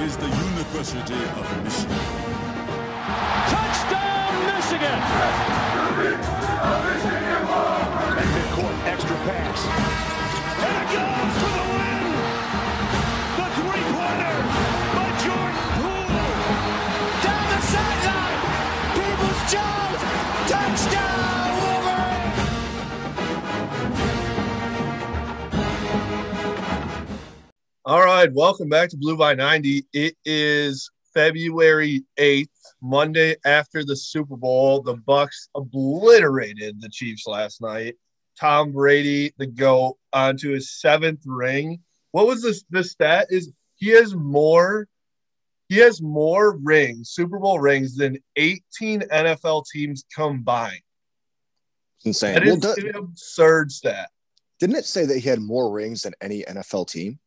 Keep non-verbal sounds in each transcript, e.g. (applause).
is the University of Michigan. Touchdown, Michigan! And midcourt, extra pass. And it goes All right, welcome back to Blue by 90. It is February 8th, Monday after the Super Bowl. The Bucks obliterated the Chiefs last night. Tom Brady, the GOAT, onto his seventh ring. What was this the stat is he has more he has more rings, Super Bowl rings than 18 NFL teams combined. Insane. That Well, is do- an absurd stat. didn't it say that he had more rings than any NFL team?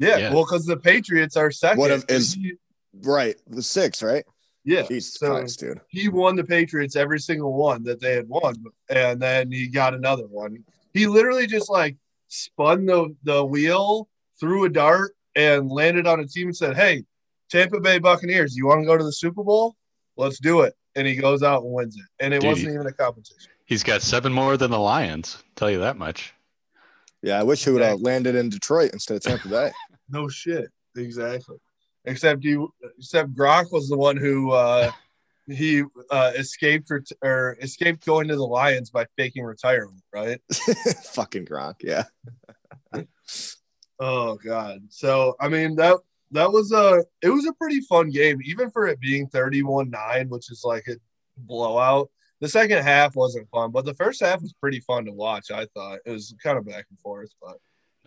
Yeah, Yeah. well, because the Patriots are second. What if- is- He- Right, the six, right? yeah, Jesus so- Christ, dude. he won the Patriots every single one that they had won, and then he got another one. He literally just like spun the the wheel, threw a dart, and landed on a team and said, "Hey, Tampa Bay Buccaneers, you want to go to the Super Bowl? Let's do it." And he goes out and wins it, and it Dude, wasn't even a competition. He's got seven more than the Lions. Tell you that much. Yeah, I wish he would have landed in Detroit instead of Tampa Bay. No shit, exactly. Except you, except Gronk was the one who uh, he uh, escaped ret- or escaped going to the Lions by faking retirement, right? (laughs) Fucking Gronk, yeah. Oh god. So I mean that that was a it was a pretty fun game, even for it being 31-9, which is like a blowout. The second half wasn't fun, but the first half was pretty fun to watch. I thought it was kind of back and forth, but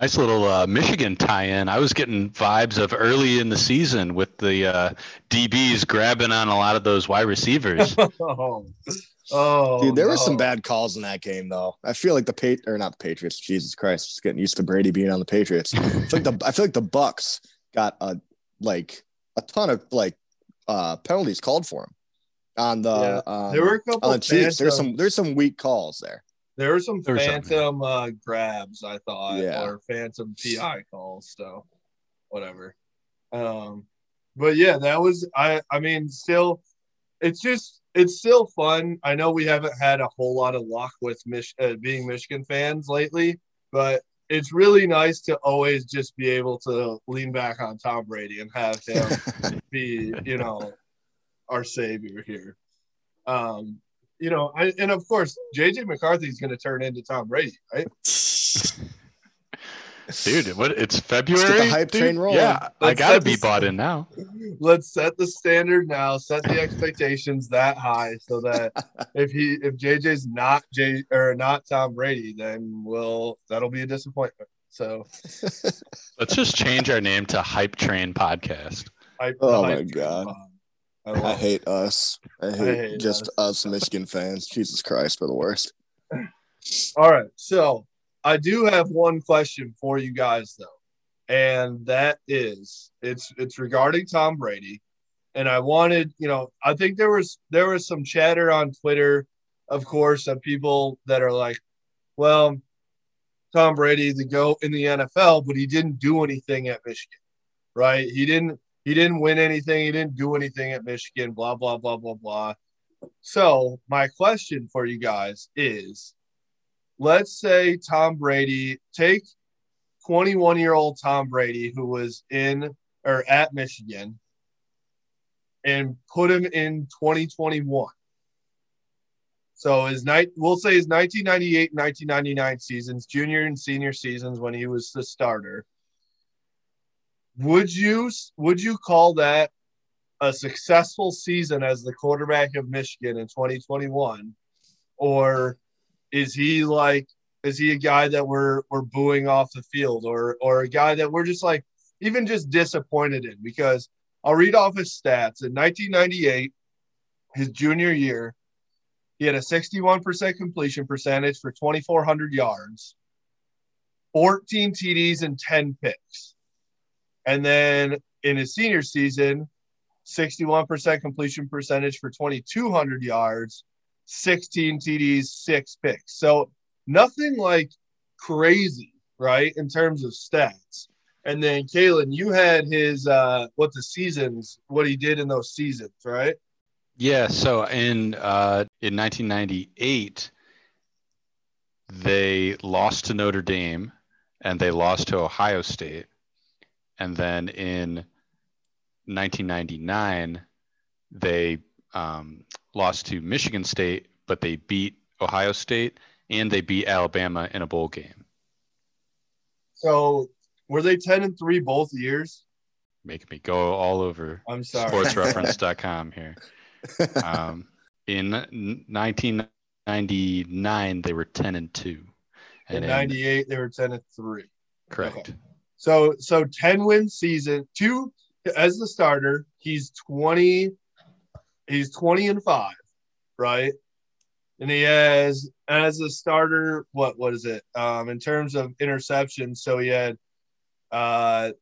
Nice little uh, Michigan tie-in. I was getting vibes of early in the season with the uh, DBs grabbing on a lot of those wide receivers. (laughs) oh, oh Dude, there were some bad calls in that game, though. I feel like the Pat or not the Patriots. Jesus Christ, just getting used to Brady being on the Patriots. I feel like the I feel like the Bucks got a like a ton of like uh penalties called for him on the um, There were a couple on the Chiefs. There's some there's some weak calls there. There were some There phantom uh, grabs, I thought, Yeah. or phantom PI calls, so whatever. Um, but yeah, that was I. I mean, still, it's just it's still fun. I know we haven't had a whole lot of luck with Mich- uh, being Michigan fans lately, but it's really nice to always just be able to lean back on Tom Brady and have him (laughs) be, you know, our savior here. Um, you know, I, and of course, JJ McCarthy is going to turn into Tom Brady, right? (laughs) Dude, what? It's get February. the hype dude? train rolling. Yeah, I Let's gotta be this- bought in now. Let's set the standard now, set the expectations that high, so that (laughs) if he if JJ's not J or not Tom Brady, then we'll that'll be a disappointment. So (laughs) Let's just change our name to Hype Train Podcast. I, Oh I- my God. I, I hate us. I hate, hate just us. us. Michigan fans. Jesus Christ, we're the worst. (laughs) All right. So I do have one question for you guys though. And that is it's it's regarding Tom Brady. And I wanted, you know, I think there was there was some chatter on Twitter, of course, of people that are like, well, Tom Brady the GOAT in the NFL, but he didn't do anything at Michigan. Right? He didn't he didn't win anything, he didn't do anything at Michigan, blah, blah, blah, blah, blah. So my question for you guys is let's say Tom Brady, take 21 year old Tom Brady, who was in or at Michigan, and put him in 2021. So his night, we'll say his 1998 1999 seasons, junior and senior seasons when he was the starter. Would you would you call that a successful season as the quarterback of Michigan in 2021, or is he like is he a guy that we're we're booing off the field or or a guy that we're just like even just disappointed in? Because I'll read off his stats. In 1998 his junior year he had a 61% completion percentage for 2400 yards 14 TDs and 10 picks and then in his senior season 61% completion percentage for 2200 yards 16 TDs, six picks. So nothing like crazy, right? In terms of stats. And then Kalen, you had his uh what the seasons, what he did in those seasons, right? Yeah, so in uh, in 1998, they lost to Notre Dame and they lost to Ohio State, and then in 1999, they um, lost to Michigan State, but they beat Ohio State and they beat Alabama in a bowl game. So were they 10 and 3 both years? Making me go all over I'm sorry. sportsreference.com (laughs) here. Um, in 1999, they were 10 and 2. In And in- 98, they were 10 and 3. correct. Okay. So so 10 win season, two as the starter, he's 20 he's 20 and 5, right? And he has as a starter, what what is it? Um in terms of interceptions, so he had uh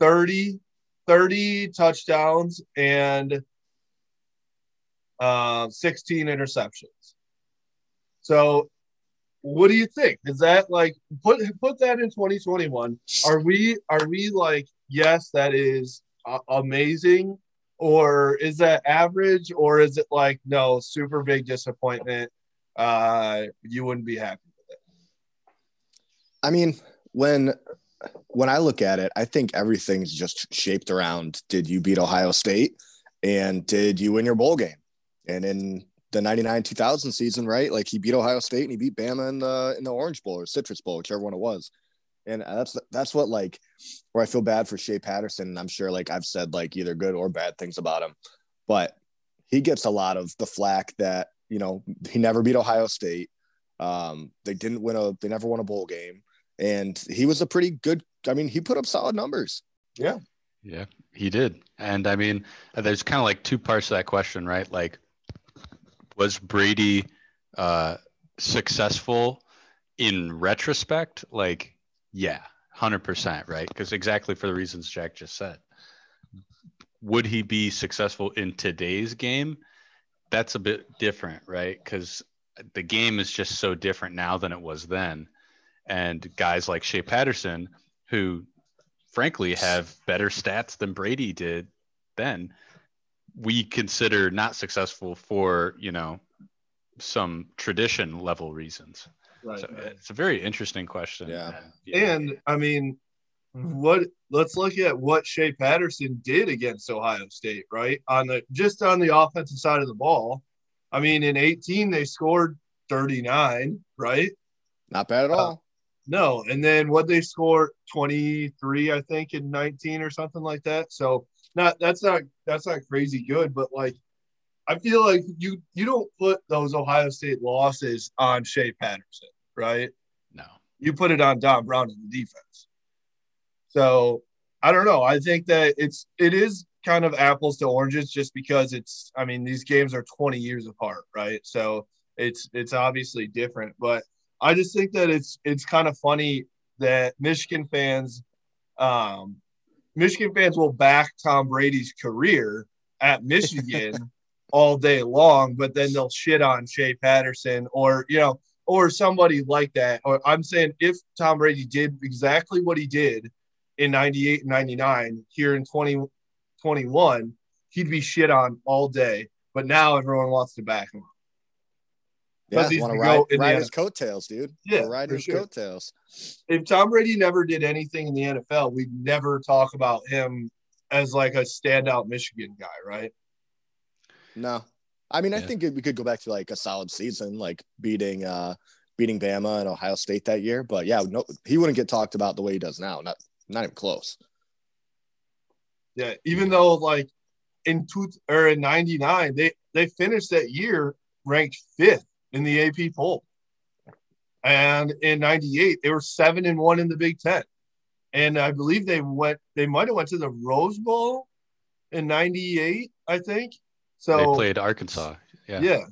30 30 touchdowns and uh 16 interceptions. So what do you think? Is that like put put that in 2021? Are we are we like yes, that is uh, amazing, or is that average, or is it like no, super big disappointment? Uh, you wouldn't be happy with it. I mean, when when I look at it, I think everything's just shaped around did you beat Ohio State and did you win your bowl game? And in the 99 2000 season, right? Like he beat Ohio State and he beat Bama in the in the Orange Bowl or Citrus Bowl, whichever one it was. And that's that's what like where I feel bad for Shea Patterson. And I'm sure like I've said like either good or bad things about him, but he gets a lot of the flack that you know he never beat Ohio State. Um, they didn't win a they never won a bowl game, and he was a pretty good. I mean, he put up solid numbers. Yeah, yeah, he did. And I mean, there's kind of like two parts to that question, right? Like, was Brady uh, successful in retrospect? Like, yeah, 100%, right? Because exactly for the reasons Jack just said. Would he be successful in today's game? That's a bit different, right? Because the game is just so different now than it was then. And guys like Shea Patterson, who frankly have better stats than Brady did then, we consider not successful for, you know, some tradition level reasons. Right. So it's a very interesting question. Yeah. And I mean, what? Let's look at what Shea Patterson did against Ohio State, right? On the just on the offensive side of the ball. I mean, in 18 they scored 39, right? Not bad at uh, all. No, and then what they scored 23, I think, in 19 or something like that. So not that's not that's not crazy good, but like I feel like you you don't put those Ohio State losses on Shea Patterson, right? No. You put it on Don Brown in the defense. So I don't know. I think that it's it is kind of apples to oranges just because it's I mean these games are 20 years apart, right? So it's it's obviously different, but I just think that it's it's kind of funny that Michigan fans um Michigan fans will back Tom Brady's career at Michigan (laughs) all day long, but then they'll shit on Shea Patterson or you know or somebody like that. Or I'm saying if Tom Brady did exactly what he did in 98 and 99 here in 2021, he'd be shit on all day. But now everyone wants to back him. Yeah, Because he's want to the ride, in ride the his coattails, dude. Yeah, Wanna ride his sure. coattails. If Tom Brady never did anything in the NFL, we'd never talk about him as like a standout Michigan guy, right? No, I mean, I think we could go back to like a solid season, like beating uh beating Bama and Ohio State that year. But yeah, no, he wouldn't get talked about the way he does now. Not not even close. Yeah, even though like in two or in '99, they they finished that year ranked fifth in the AP poll, and in '98 they were seven and one in the Big Ten, and I believe they went they might have went to the Rose Bowl in '98, I think. So they played Arkansas. Yeah. yeah.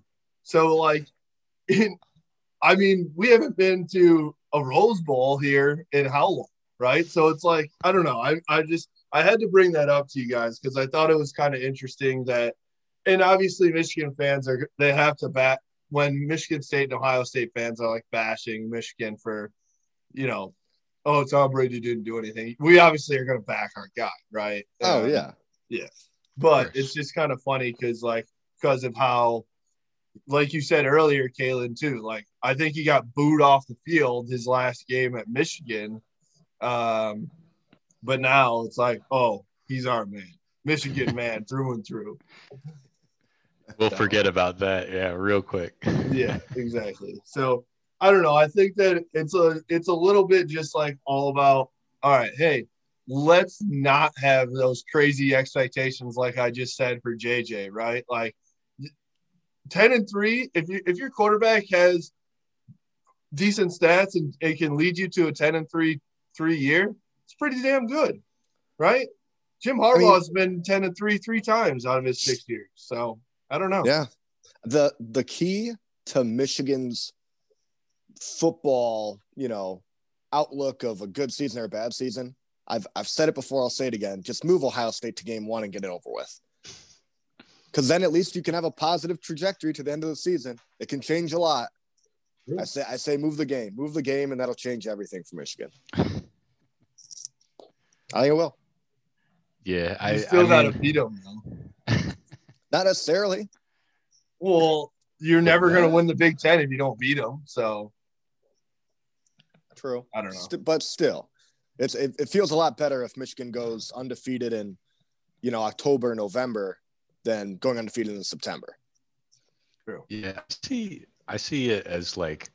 So like, in, I mean, we haven't been to a Rose Bowl here in how long, right? So it's like I don't know. I I just I had to bring that up to you guys because I thought it was kind of interesting that, and obviously Michigan fans are they have to bat when Michigan State and Ohio State fans are like bashing Michigan for, you know, oh, it's Tom Brady didn't do anything. We obviously are going to back our guy, right? Oh Um, yeah. But it's just kind of funny because, like, because of how, like you said earlier, Kalen, too. Like, I think he got booed off the field his last game at Michigan. Um, but now it's like, oh, he's our man, Michigan man through and through. We'll forget about that. Yeah, real quick. (laughs) yeah, exactly. So I don't know. I think that it's a it's a little bit just like all about all right, hey, let's not have those crazy expectations like I just said for JJ, right? Like 10 and 3, if you if your quarterback has decent stats and it can lead you to a 10 and 3 three year, it's pretty damn good, right? Jim Harbaugh's been 10 and 3 three times out of his six years. So I don't know. Yeah. The the key to Michigan's football, you know, outlook of a good season or a bad season. I've I've said it before, I'll say it again. Just move Ohio State to game one and get it over with. Cause then at least you can have a positive trajectory to the end of the season. It can change a lot. I say I say move the game. Move the game and that'll change everything for Michigan. (laughs) I think it will. Yeah, I You still I got to mean, beat them, though. Not necessarily. Well, you're never going to uh, win the Big Ten if you don't beat them. So True. I don't know. St- but still, it's it, it feels a lot better if Michigan goes undefeated in, you know, October, November, than going undefeated in September. True. Yeah, I see. I see it as like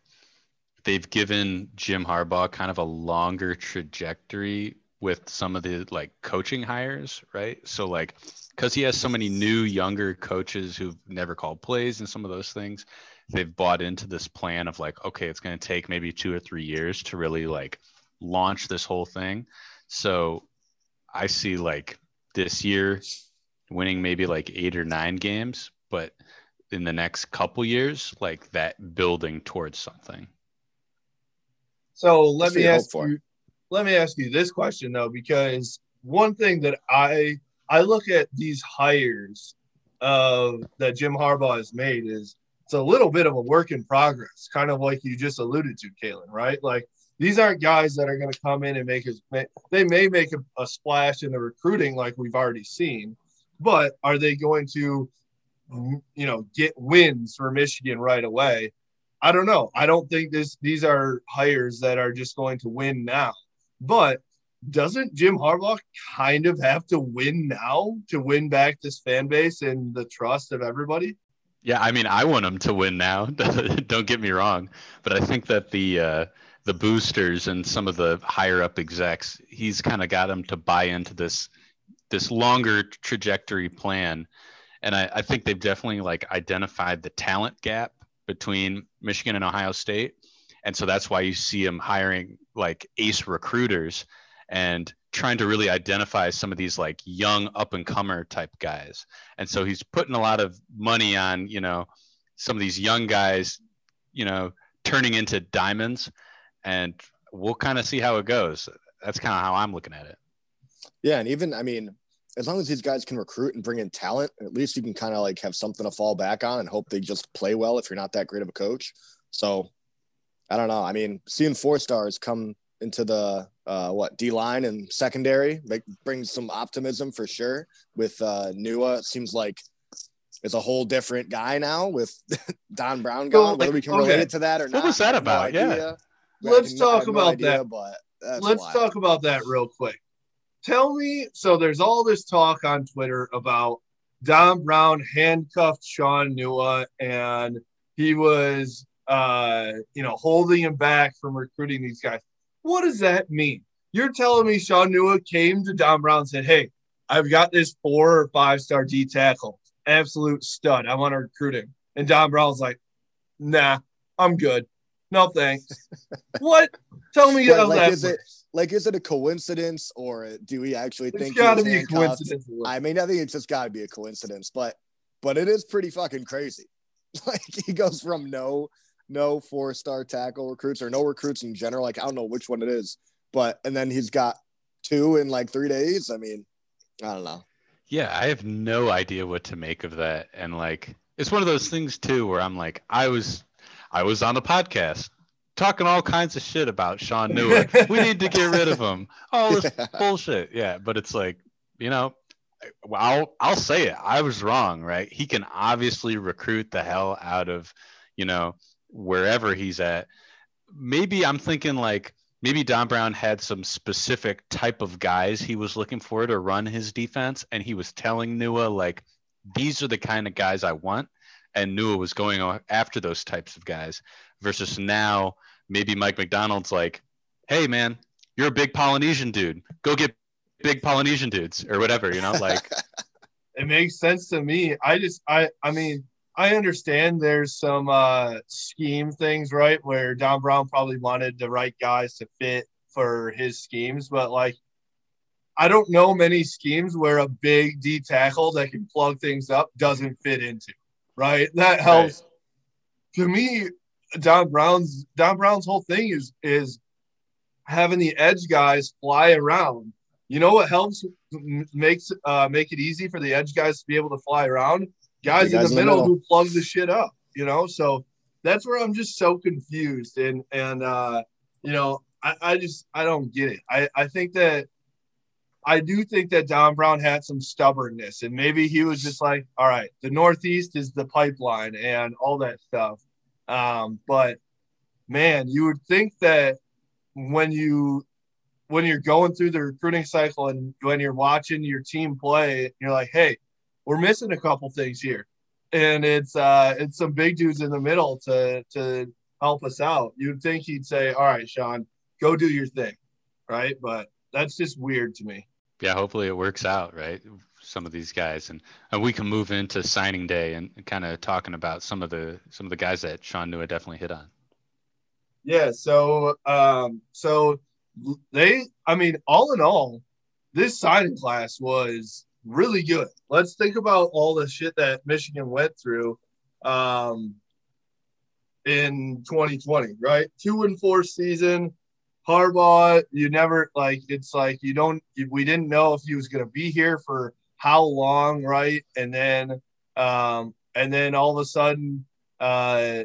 they've given Jim Harbaugh kind of a longer trajectory with some of the like coaching hires, right? So like because he has so many new younger coaches who've never called plays and some of those things, they've bought into this plan of like, okay, it's going to take maybe two or three years to really like launch this whole thing. So I see like this year winning maybe like eight or nine games, but in the next couple years, like that building towards something. So let me ask for. you. Let me ask you this question though, because one thing that I I look at these hires of that Jim Harbaugh has made is it's a little bit of a work in progress, kind of like you just alluded to, Kalen, right? Like these aren't guys that are going to come in and make us. They may make a, a splash in the recruiting, like we've already seen, but are they going to, you know, get wins for Michigan right away? I don't know. I don't think this these are hires that are just going to win now. But doesn't Jim Harbaugh kind of have to win now to win back this fan base and the trust of everybody? Yeah, I mean, I want him to win now. (laughs) Don't get me wrong, but I think that the uh, the boosters and some of the higher up execs, he's kind of got them to buy into this this longer trajectory plan, and I, I think they've definitely like identified the talent gap between Michigan and Ohio State, and so that's why you see him hiring like ace recruiters and trying to really identify some of these like young up and comer type guys. And so he's putting a lot of money on, you know, some of these young guys, you know, turning into diamonds and we'll kind of see how it goes. That's kind of how I'm looking at it. Yeah, and even I mean, as long as these guys can recruit and bring in talent, at least you can kind of like have something to fall back on and hope they just play well if you're not that great of a coach. So I don't know. I mean, seeing four stars come into the uh, what D line and secondary like brings some optimism for sure. With uh, Nua, it seems like it's a whole different guy now with (laughs) Don Brown So, gone. Whether we can relate it to that or What not, was that I have no about? Yeah. Let's can- talk have no about idea, that. But that's Let's wild. talk about that real quick. Tell me, so there's all this talk on Twitter about Don Brown handcuffed Shaun Nua and he was uh you know holding him back from recruiting these guys. What does that mean? You're telling me Shaun Nua came to Don Brown and said, Hey, I've got this four or five star D tackle, absolute stud. I want to recruit him. And Don Brown's like, Nah, I'm good. No thanks. (laughs) what? Tell me how like, is it- like is it a coincidence or do we actually It's think he got to was be a coincidence. I mean, I think it's just got to be a coincidence, but but it is pretty fucking crazy. (laughs) Like he goes from no no four star tackle recruits or no recruits in general. Like I don't know which one it is, but and then he's got two in like three days. I mean, I don't know. Yeah, I have no idea what to make of that. And like it's one of those things too where I'm like, I was I was on the podcast talking all kinds of shit about Shaun Nua. (laughs) we need to get rid of him. All this Yeah. bullshit. Yeah, but it's like, you know, I'll I'll say it. I was wrong, right? He can obviously recruit the hell out of, you know, wherever he's at. Maybe I'm thinking like maybe Don Brown had some specific type of guys he was looking for to run his defense, and he was telling Nua like, these are the kind of guys I want, and Nua was going after those types of guys. Versus now, maybe Mike Macdonald's like, hey man, you're a big Polynesian dude. Go get big Polynesian dudes or whatever, you know, like (laughs) it makes sense to me. I just I I mean I understand there's some uh scheme things, right? Where Don Brown probably wanted the right guys to fit for his schemes, but like I don't know many schemes where a big D tackle that can plug things up doesn't fit into, right? That helps. To me, Don Brown's Don Brown's whole thing is is having the edge guys fly around. You know what helps makes uh, make it easy for the edge guys to be able to fly around? Guys, The guys in the in the middle who plug the shit up. You know, so that's where I'm just so confused and and uh, you know I, I just I don't get it. I I think that I do think that Don Brown had some stubbornness and maybe he was just like, all right, the Northeast is the pipeline and all that stuff. Um, but man, you would think that when you when you're going through the recruiting cycle and when you're watching your team play, you're like, hey, we're missing a couple things here. And it's uh it's some big dudes in the middle to to help us out. You'd think he'd say, All right, Sean, go do your thing. Right. But that's just weird to me. yeah, hopefully it works out, right? Some of these guys and, and we can move into signing day and kind of talking about some of the some of the guys that Shaun Nua definitely hit on. Yeah, so um so they I mean all in all this signing class was really good. Let's think about all the shit that Michigan went through um in 2020, right? 2 and 4 season. Harbaugh, you never like it's like you don't we didn't know if he was going to be here for how long, right? And then um and then all of a sudden uh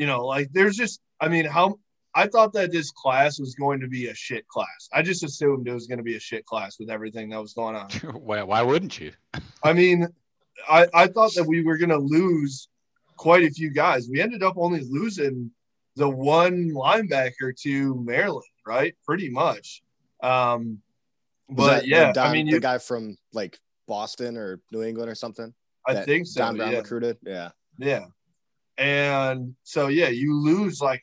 you know, like there's just, I mean, how I thought that this class was going to be a shit class. I just assumed it was going to be a shit class with everything that was going on. (laughs) why, why wouldn't you? (laughs) I mean, I, I thought that we were going to lose quite a few guys. We ended up only losing the one linebacker to Maryland, right? Pretty much. Um, but that yeah, Don- I mean, the you, guy from like Boston or New England or something. I think so. Don Brown Yeah. recruited. Yeah. Yeah. And so yeah, you lose like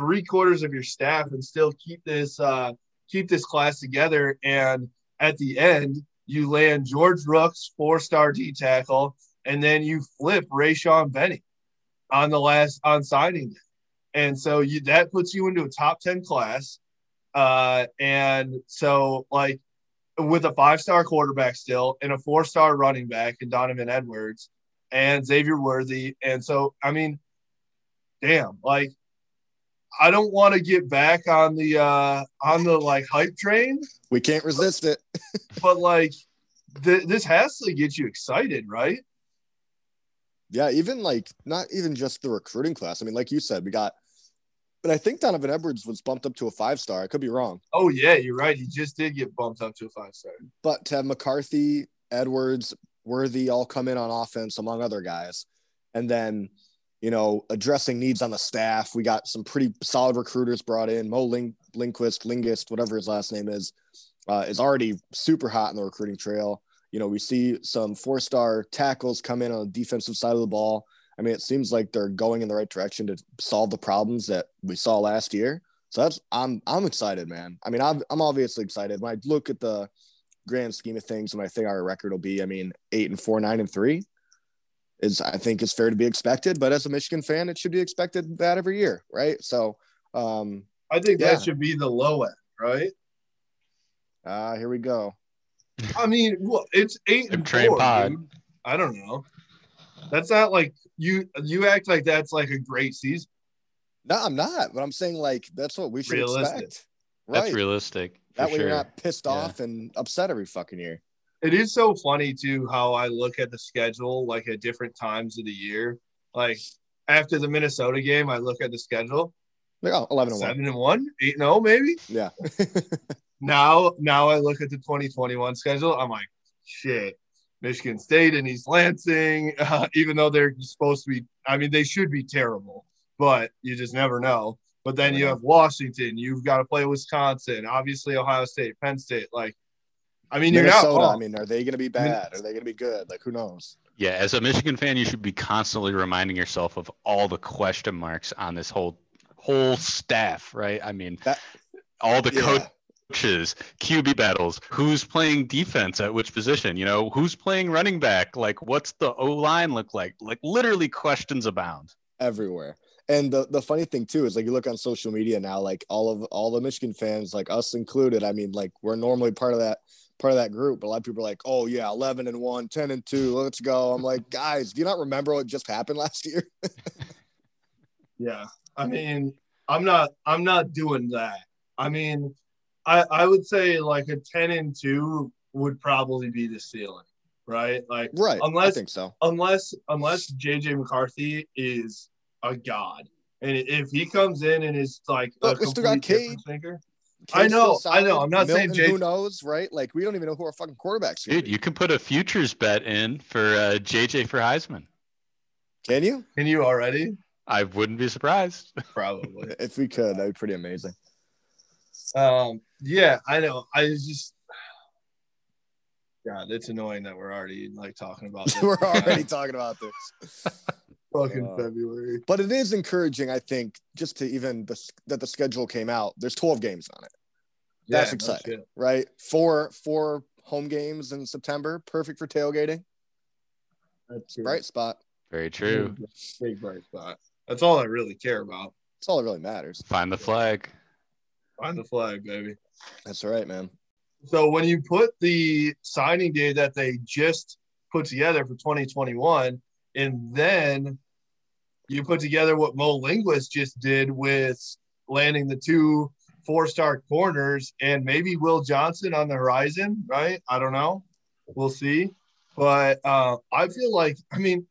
three quarters of your staff and still keep this uh keep this class together. And at the end, you land George Rooks, four-star D tackle, and then you flip Rayshaun Benny on the last on signing day. And so you that puts you into a top 10 class. Uh and so like with a five-star quarterback still and a four-star running back and Donovan Edwards and Xavier Worthy. And so, I mean, damn, like, I don't want to get back on the uh on the like hype train, We can't resist it. (laughs) but like, th- this has to get you excited, right? Yeah, even like not even just the recruiting class. I mean, like you said, we got, but I think Donovan Edwards was bumped up to a five star. I could be wrong, Oh yeah, you're right. He just did get bumped up to a five star. but to have McCarthy, Edwards, Worthy all come in on offense among other guys, and then you know addressing needs on the staff. We got some pretty solid recruiters brought in. Mo Link, Linkquist, Lingist, whatever his last name is, uh, is already super hot in the recruiting trail. You know, we see some four star tackles come in on the defensive side of the ball. I mean, it seems like they're going in the right direction to solve the problems that we saw last year. So that's I'm I'm excited, man. I mean, I'm I'm obviously excited. When I look at the grand scheme of things, and I think our record will be, I mean, eight and four, nine and three, is I think is fair to be expected. But as a Michigan fan, it should be expected that every year, right? So, um, I think Yeah. that should be the low end, right? uh, here we go. I mean, well, it's eight and four, pod. dude. I don't know. That's not like you. You act like that's like a great season. No, I'm not. But I'm saying like that's what we should Realistic. expect, That's realistic. That way sure. you're not pissed Yeah. off and upset every fucking year. It is so funny too how I look at the schedule like at different times of the year. Like after the Minnesota game, I look at the schedule. Like, oh, 11 and 1. seven and one, eight and zero, maybe. Yeah. (laughs) Now, now I look at the 2021 schedule. I'm like, shit. Michigan State and East Lansing, (laughs) uh, even though they're supposed to be, I mean, they should be terrible, but you just never know. But then you have Washington, you've got to play Wisconsin, obviously Ohio State, Penn State. Like, I mean, you're not Minnesota. I mean, are they going to be bad? Are they going to be good? Like, who knows? Yeah, as a Michigan fan, you should be constantly reminding yourself of all the question marks on this whole whole staff, right? I mean, That- all the Yeah. coaches, QB battles, who's playing defense at which position, you know, who's playing running back, like what's the O line look like? Like literally questions abound. everywhere. And the, the funny thing too is like you look on social media now, like all of all the Michigan fans, like us included. I mean, like we're normally part of that part of that group, but a lot of people are like, oh yeah, 11 and 1, 10 and 2, let's go. I'm like, (laughs) guys, do you not remember what just happened last year? (laughs) Yeah. I mean, I'm not I'm not doing that. I mean, I I would say like a 10 and 2 would probably be the ceiling, right? Like right. I Unless- think so. unless unless JJ McCarthy is a god. And if he comes in and is like a we still got Cade. Cade's I know, I know. I'm not saying Milton, who knows, right? Like we don't even know who our fucking quarterbacks gonna Dude, be. you can put a futures bet in for uh, JJ for Heisman. Can you? can you already? I wouldn't be surprised. (laughs) Probably. If we could, that'd be pretty amazing. um, yeah, I know. I just God, it's annoying that we're already like talking about (laughs) this. We're already talking about this. (laughs) fucking Uh, February. But it is encouraging, I think, just to even the, that the schedule came out. There's 12 games on it, that's Yeah, exciting. shit. right? Four four home games in September, perfect for tailgating. That's true. Bright spot. Very true. Big bright spot. That's all I really care about. That's all that really matters. Find the flag. Find the flag, baby. That's all right, man. So when you put the signing day that they just put together for 2021, and then you put together what Mo Linguist just did with landing the two four-star corners and maybe Will Johnson on the horizon, right? I don't know. We'll see. But uh, I feel like, I mean,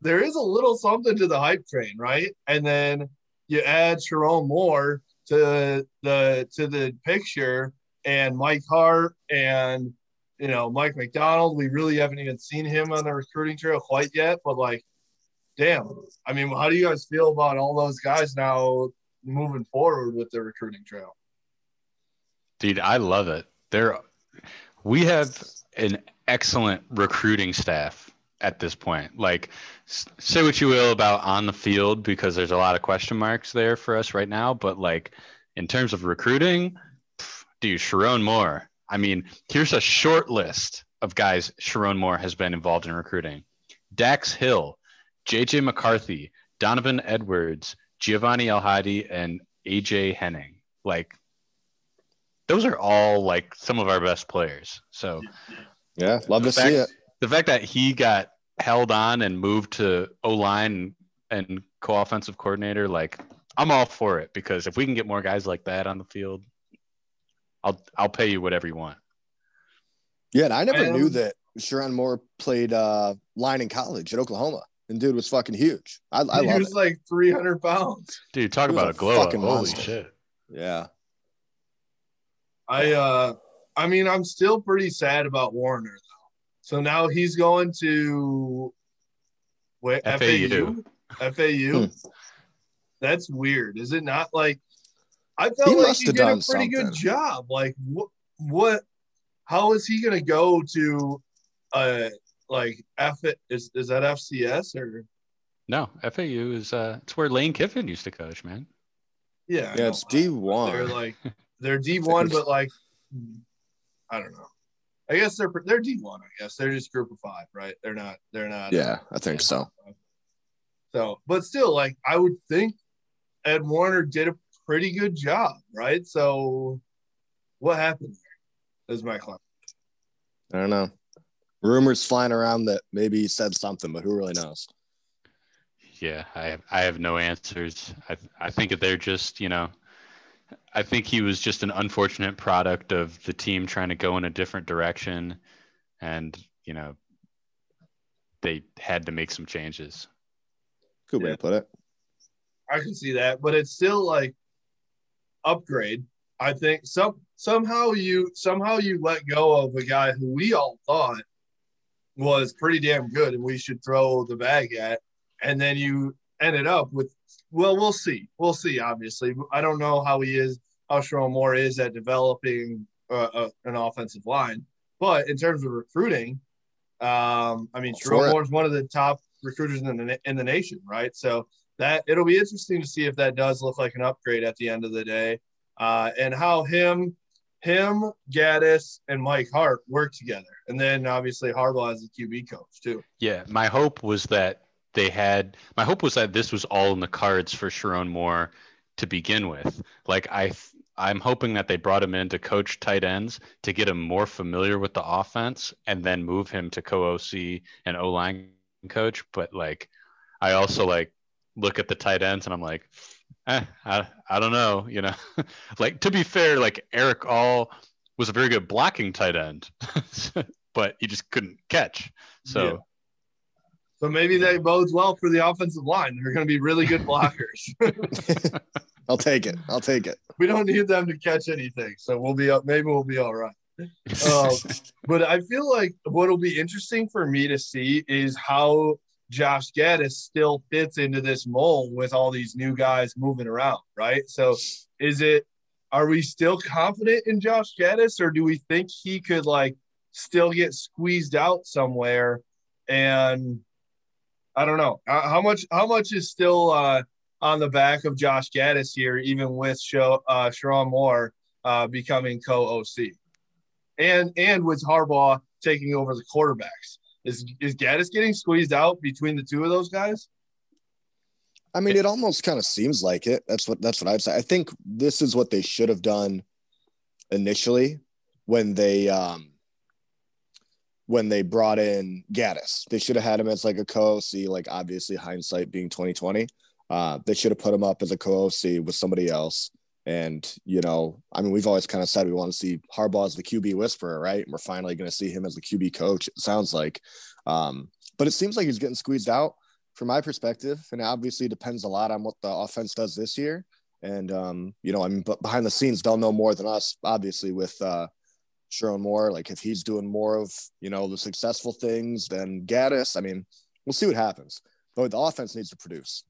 there is a little something to the hype train, right? And then you add Sherrone Moore to the to the picture and Mike Hart and you know Mike Macdonald. We really haven't even seen him on the recruiting trail quite yet, but like, damn. I mean, how do you guys feel about all those guys now moving forward with the recruiting trail? Dude, I love it. There, we have an excellent recruiting staff at this point. Like, say what you will about on the field because there's a lot of question marks there for us right now. But like, in terms of recruiting, pff, dude, Sherrone Moore. I mean, here's a short list of guys Sherrone Moore has been involved in recruiting: Dax Hill, JJ McCarthy, Donovan Edwards, Giovanni El Hadi, and AJ Henning. Like, those are all like some of our best players. So Yeah, love to The see it. the fact that he got held on and moved to O line and co-offensive coordinator, like I'm all for it because if we can get more guys like that on the field, I'll I'll pay you whatever you want. Yeah, and I never I, knew um, that Sherrone Moore played uh, line in college at Oklahoma. And dude was fucking huge. I, I he was it. like 300 pounds. Dude, talk He about a a glow up. Holy monster. shit. Yeah. I uh I mean I'm still pretty sad about Warinner though. So now he's going to wait FAU. FAU. FAU. Hmm. That's weird. Is it not like I felt He like must he have did a done pretty good job. Like what what how is he gonna go to uh like F is is that FCS or No, FAU is uh it's where Lane Kiffin used to coach, man. yeah, Yeah, it's D1. They're like (laughs) they're D one, but like I don't know. I guess they're they're D one. I guess they're just group of five, right? They're not. They're not. yeah, I think so. So, but still, like I would think Ed Warinner did a pretty good job, right? So, what happened there? Is my question. I don't know. Rumors flying around that maybe he said something, but who really knows? Yeah, I have I have no answers. I I think they're just, you know, I think he was just an unfortunate product of the team trying to go in a different direction and, you know, they had to make some changes. Good way Yeah. to put it. I can see that, but it's still like upgrade. I think some somehow you somehow you let go of a guy who we all thought was pretty damn good and we should throw the bag at, and then you ended up with well, we'll see, we'll see. Obviously, I don't know how he is, how Sherrone Moore is at developing uh, uh, an offensive line, but in terms of recruiting, um, I mean, Sherrone Moore is one of the top recruiters in the in the nation, right? So that it'll be interesting to see if that does look like an upgrade at the end of the day, uh, and how him, him, Gattis, and Mike Hart work together, and then obviously Harbaugh as the QB coach too. Yeah, my hope was that they had. My hope was that this was all in the cards for Sherrone Moore to begin with. Like I, I'm hoping that they brought him in to coach tight ends to get him more familiar with the offense, and then move him to co-OC and O line coach. But like, I also like look at the tight ends and I'm like, eh, I, I don't know, you know, (laughs) like to be fair, like Erick All was a very good blocking tight end, (laughs) but he just couldn't catch. So, yeah. so maybe that bodes well for the offensive line. They're going to be really good (laughs) blockers. I'll take it. I'll take it. We don't need them to catch anything, so we'll be up. Maybe we'll be all right. Uh, but I feel like what'll be interesting for me to see is how Josh Gattis still fits into this mold with all these new guys moving around, right? So is it are we still confident in Josh Gattis or do we think he could like still get squeezed out somewhere and I don't know. How much how much is still uh, on the back of Josh Gattis here even with show uh Sherrone Moore uh, becoming co-OC? And and with Harbaugh taking over the quarterbacks. Is is Gattis getting squeezed out between the two of those guys? I mean, it almost kind of seems like it. That's what that's what I'd say. I think this is what they should have done initially when they um when they brought in Gattis. They should have had him as like a co-OC, like obviously hindsight being 2020. Uh, they should have put him up as a co-OC with somebody else. And, you know, I mean, we've always kind of said we want to see Harbaugh as the QB whisperer, right? And we're finally going to see him as the QB coach, it sounds like. Um, but it seems like he's getting squeezed out from my perspective. And obviously depends a lot on what the offense does this year. And, um, you know, I mean, but behind the scenes, they'll know more than us, obviously, with uh, Sherrone Moore. Like if he's doing more of, you know, the successful things than Gattis, I mean, we'll see what happens. But the offense needs to produce.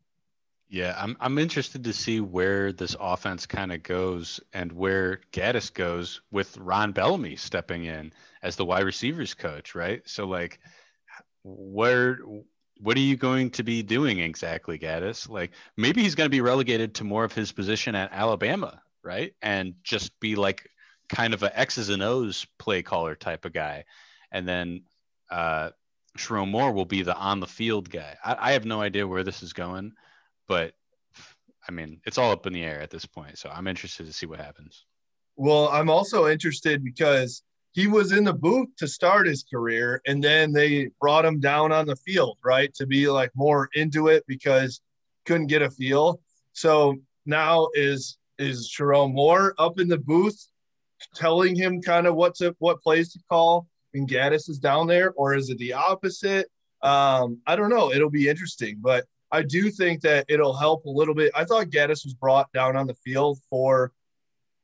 Yeah, I'm I'm interested to see where this offense kind of goes and where Gattis goes with Ron Bellamy stepping in as the wide receivers coach, right? So like where what are you going to be doing exactly, Gattis? Like maybe he's going to be relegated to more of his position at Alabama, right? And just be like kind of a X's and O's play caller type of guy. And then uh Sherrone Moore will be the on the field guy. I, I have no idea where this is going but I mean, it's all up in the air at this point. So I'm interested to see what happens. Well, I'm also interested because he was in the booth to start his career and then they brought him down on the field, right? To be like more into it because couldn't get a feel. So now is is Sherrone Moore up in the booth telling him kind of what to what plays to call and Gattis is down there, or is it the opposite? Um, I don't know. It'll be interesting, but I do think that it'll help a little bit. I thought Gattis was brought down on the field for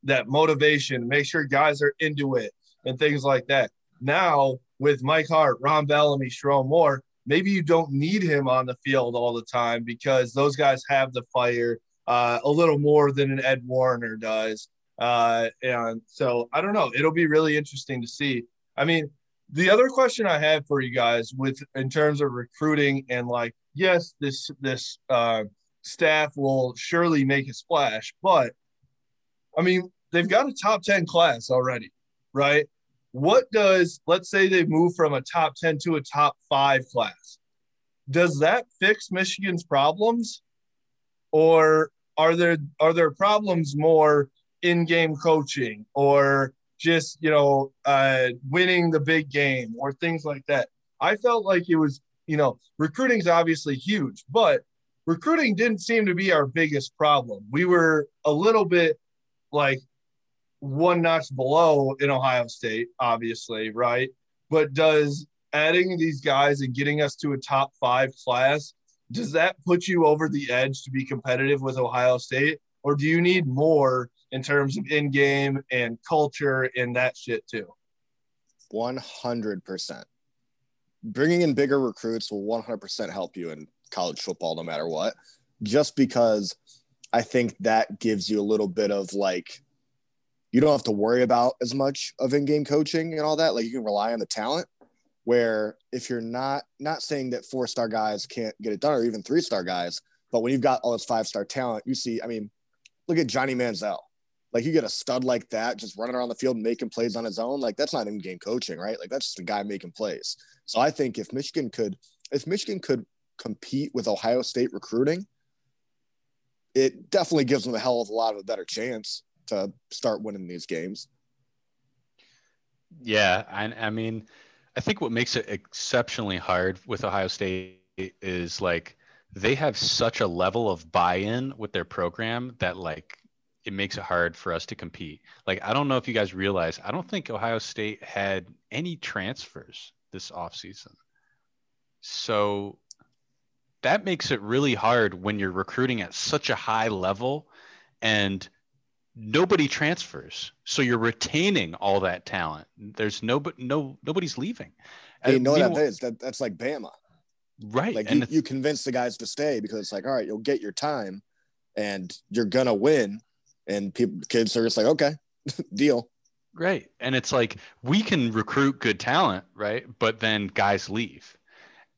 that motivation, make sure guys are into it and things like that. Now with Mike Hart, Ron Bellamy, Sherrone Moore, maybe you don't need him on the field all the time because those guys have the fire uh, a little more than an Ed Warinner does. Uh, and so I don't know. It'll be really interesting to see. I mean, the other question I have for you guys with in terms of recruiting and like yes, this this uh, staff will surely make a splash, but I mean, they've got a top 10 class already, right? What does, let's say they move from a top 10 to a top five class, does that fix Michigan's problems? Or are there are there problems more in-game coaching or just you know uh, winning the big game or things like that? I felt like it was you know, recruiting is obviously huge, but recruiting didn't seem to be our biggest problem. We were a little bit like one notch below in Ohio State, obviously, right? But does adding these guys and getting us to a top five class, does that put you over the edge to be competitive with Ohio State? Or do you need more in terms of in game and culture and that shit too. 100%. Bringing in bigger recruits will 100% help you in college football, no matter what, just because I think that gives you a little bit of like, you don't have to worry about as much of in game coaching and all that. Like, you can rely on the talent. Where if you're not, not saying that four star guys can't get it done or even three star guys, but when you've got all this five star talent, you see, I mean, look at Johnny Manziel. Like you get a stud like that just running around the field making plays on his own. Like that's not in game coaching, right? Like that's just a guy making plays. So I think if Michigan could, if Michigan could compete with Ohio State recruiting, it definitely gives them a hell of a lot of a better chance to start winning these games. Yeah, I, I mean, I think what makes it exceptionally hard with Ohio State is like they have such a level of buy-in with their program that like it makes it hard for us to compete. Like, I don't know if you guys realize, I don't think Ohio State had any transfers this offseason. So that makes it really hard when you're recruiting at such a high level and nobody transfers. So you're retaining all that talent. There's no, but no, nobody's leaving. You know that is? That, that's like Bama. Right. Like you, you convince the guys to stay because it's like, all right, you'll get your time and you're gonna win and people kids are just like okay (laughs) deal. Right and it's like we can recruit good talent right? But then guys leave.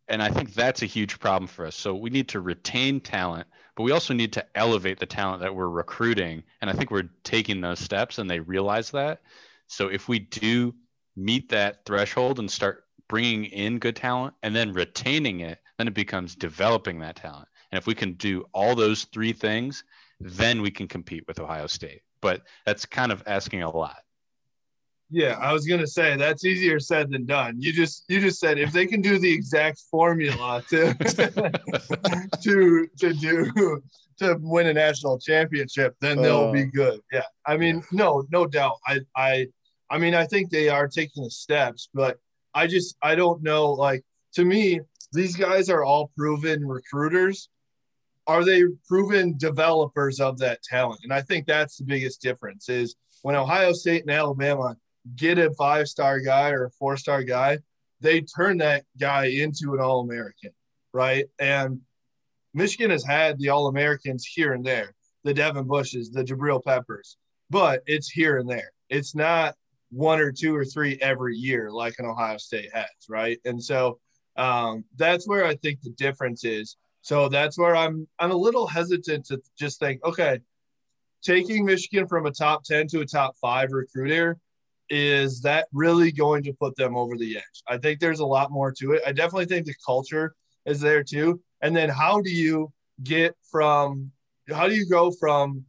And i think that's a huge problem for us. So we need to retain talent but we also need to elevate the talent that we're recruiting. And i think we're taking those steps and they realize that. So if we do meet that threshold and start bringing in good talent and then retaining it then it becomes developing that talent. And if we can do all those three things then we can compete with Ohio State. But that's kind of asking a lot. Yeah, I was gonna say that's easier said than done. You just you just said if they can do the exact formula to (laughs) to to do to win a national championship, then they'll uh, be good. Yeah, I mean, no, no doubt. I I I mean, I think they are taking the steps, but I just I don't know. Like to me, these guys are all proven recruiters, are they proven developers of that talent? And I think that's the biggest difference is when Ohio State and Alabama get a five star guy or a four star guy, they turn that guy into an All American, right? And Michigan has had the All Americans here and there, the Devin Bushes, the Jabril Peppers, but it's here and there. It's not one or two or three every year like an Ohio State has, right? And so um, that's where I think the difference is. So that's where I'm I'm a little hesitant to just think, okay, taking Michigan from a top 10 to a top five recruiter, is that really going to put them over the edge? I think there's a lot more to it. I definitely think the culture is there too. And then how do you get from how do you go from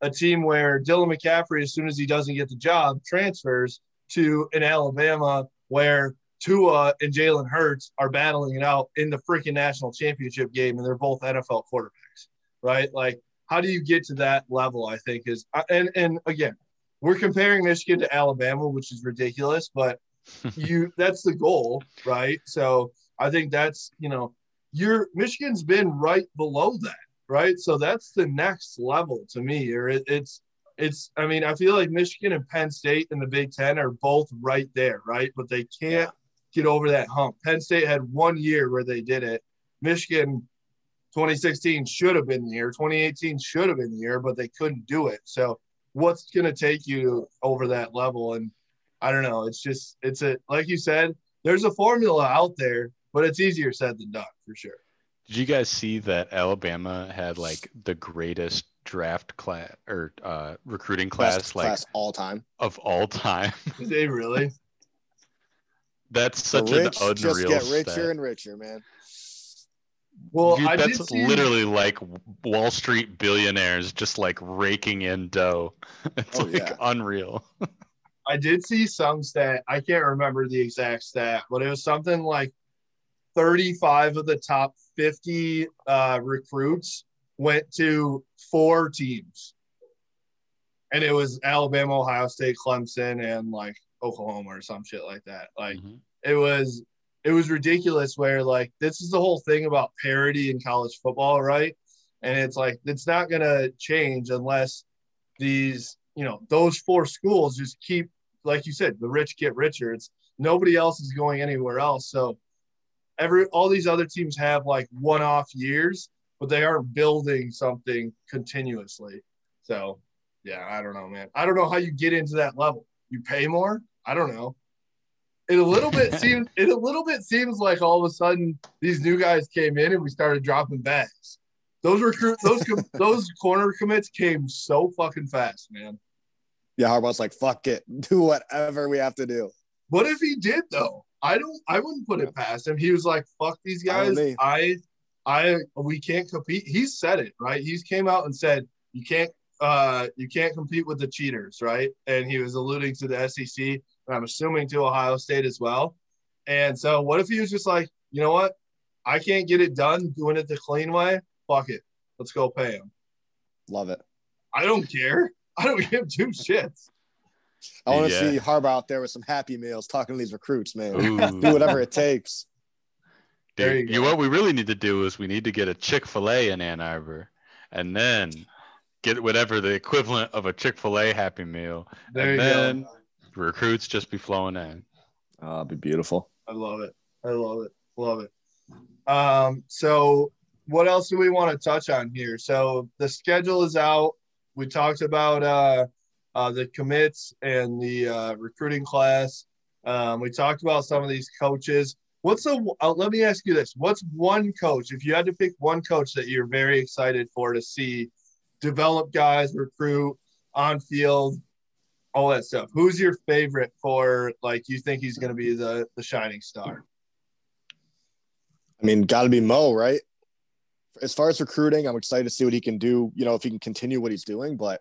a team where Dylan McCaffrey, as soon as he doesn't get the job, transfers to an Alabama where Tua and Jalen Hurts are battling it out in the freaking national championship game, and they're both NFL quarterbacks, right? Like, how do you get to that level? I think is, uh, and and again, we're comparing Michigan to Alabama, which is ridiculous, but (laughs) you that's the goal, right? So I think that's you know, your Michigan's been right below that, right? So that's the next level to me, or it, it's it's I mean, I feel like Michigan and Penn State in the Big Ten are both right there, right? But they can't get over that hump. Penn State had one year where they did it. Michigan 2016 should have been the year. 2018 should have been the year, but they couldn't do it. So what's going to take you over that level? And I don't know. It's just, it's a, like you said, there's a formula out there, but it's easier said than done for sure. Did you guys see that Alabama had like the greatest draft class or uh, recruiting class, Best like class all time of all time? Did they really? (laughs) That's such the rich an unreal. Just get richer stat. and richer, man. Well, Dude, I that's did see, literally like Wall Street billionaires just like raking in dough. (laughs) It's Oh, like yeah. unreal. I did see some stat. I can't remember the exact stat, but it was something like 35 of the top 50 uh, recruits went to four teams. And it was Alabama, Ohio State, Clemson, and like Oklahoma or some shit like that. Like Mhm. it was it was ridiculous where like this is the whole thing about parity in college football, right? And it's like it's not gonna change unless these, you know, those four schools just keep, like you said, the rich get richer. It's nobody else is going anywhere else. So every all these other teams have like one-off years, but they aren't building something continuously. So yeah, I don't know, man. I don't know how you get into that level. You pay more? I don't know. It a little bit (laughs) seems it a little bit seems like all of a sudden these new guys came in and we started dropping bags. Those recruit those (laughs) those corner commits came so fucking fast, man. Yeah, Harbaugh's like, fuck it, (laughs) do whatever we have to do. What if he did though? I don't. I wouldn't put it past him. He was like, "Fuck these guys. I, I, we can't compete." He said it right. He's came out and said, "You can't, uh, you can't compete with the cheaters," right? And he was alluding to the SEC, and I'm assuming to Ohio State as well. And so, what if he was just like, you know what? I can't get it done doing it the clean way. Fuck it. Let's go pay him. Love it. I don't care. I don't give two shits. I want to yeah. see Harbaugh out there with some happy meals talking to these recruits, man. (laughs) do whatever it takes. Dude, you, you what we really need to do is we need to get a Chick Fil A in Ann Arbor, and then get whatever the equivalent of a Chick Fil A Happy Meal, there and then go. recruits just be flowing in. Oh, it'd be beautiful. I love it. I love it. Love it. Um, so what else do we want to touch on here? So the schedule is out. We talked about uh uh, the commits and the uh, recruiting class. Um, we talked about some of these coaches. What's the? Uh, let me ask you this: What's one coach? If you had to pick one coach that you're very excited for to see develop guys, recruit on field, all that stuff. Who's your favorite for? Like, you think he's going to be the the shining star? I mean, got to be Mo, right? As far as recruiting, I'm excited to see what he can do. You know, if he can continue what he's doing, but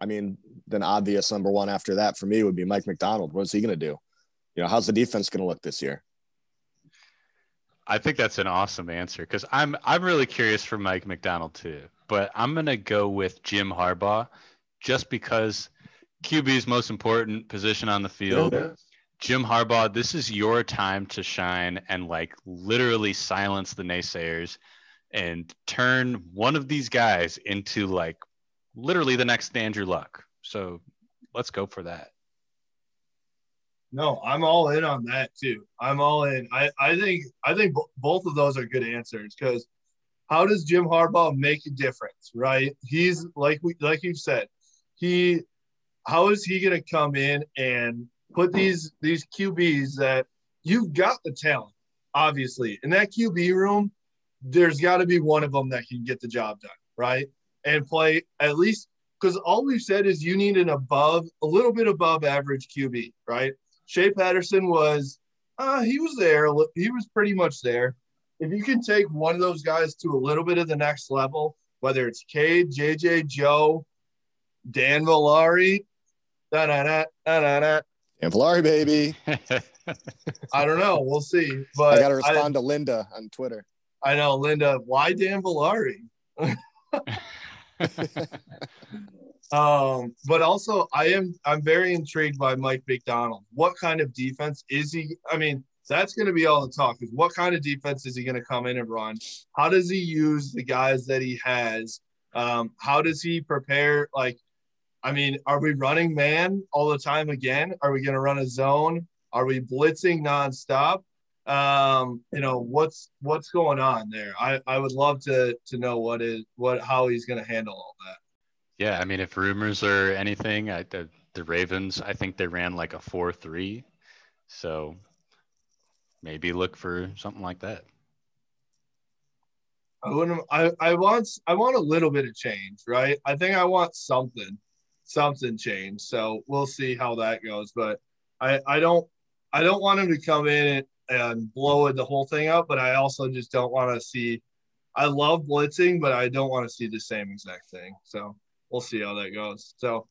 I mean, then obvious number one after that for me would be Mike Macdonald. What's he going to do? You know, how's the defense going to look this year? I think that's an awesome answer because I'm I'm really curious for Mike Macdonald too. But I'm gonna go with Jim Harbaugh just because QB's most important position on the field. Yeah. Jim Harbaugh, this is your time to shine and like literally silence the naysayers and turn one of these guys into like literally the next Andrew Luck. So let's go for that. No, I'm all in on that too. I'm all in. I, I think I think b- both of those are good answers because how does Jim Harbaugh make a difference, right? He's like we like you said, he how is he to come in and put these these QBs that you've got the talent, obviously. In that QB room, there's got to be one of them that can get the job done, right? and play at least because all we've said is you need an above, a little bit above average QB, right? Shea Patterson was, uh, he was there. He was pretty much there. If you can take one of those guys to a little bit of the next level, whether it's Cade, JJ, Joe, Dan Villari, da da da da da da. Dan Villari, baby. (laughs) I don't know. We'll see. But I got to respond I, to Linda on Twitter. I know, Linda. Why Dan Villari? (laughs) um, but also I am I'm very intrigued by Mike Macdonald. What kind of defense is he? I mean, that's going to be all the talk. Is what kind of defense is he going to come in and run? How does he use the guys that he has? Um, how does he prepare? Like, I mean, are we running man all the time again? Are we going to run a zone? Are we blitzing nonstop? um, you know what's what's going on there. I, I would love to to know what is what how he's going to handle all that. Yeah, I mean, if rumors are anything, I, the the Ravens, I think they ran like a four three, so maybe look for something like that. I wouldn't. I I want I want a little bit of change, right? I think I want something, something change. So we'll see how that goes. But I I don't I don't want him to come in and blow the whole thing up. But I also just don't want to see. I love blitzing, but I don't want to see the same exact thing. So we'll see how that goes. So,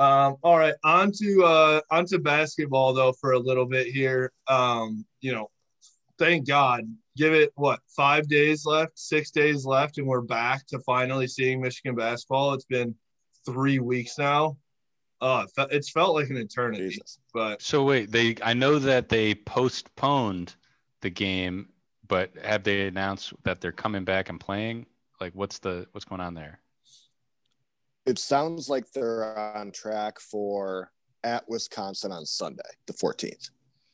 um, all right, on to uh, on to basketball though for a little bit here. Um, you know, thank God. Give it what five days left, six days left, and we're back to finally seeing Michigan basketball. It's been three weeks now. Oh, it's felt like an eternity. Jesus. But so wait, they I know that they postponed the game, but have they announced that they're coming back and playing? Like, what's the what's going on there? It sounds like they're on track for at Wisconsin on Sunday, the 14th,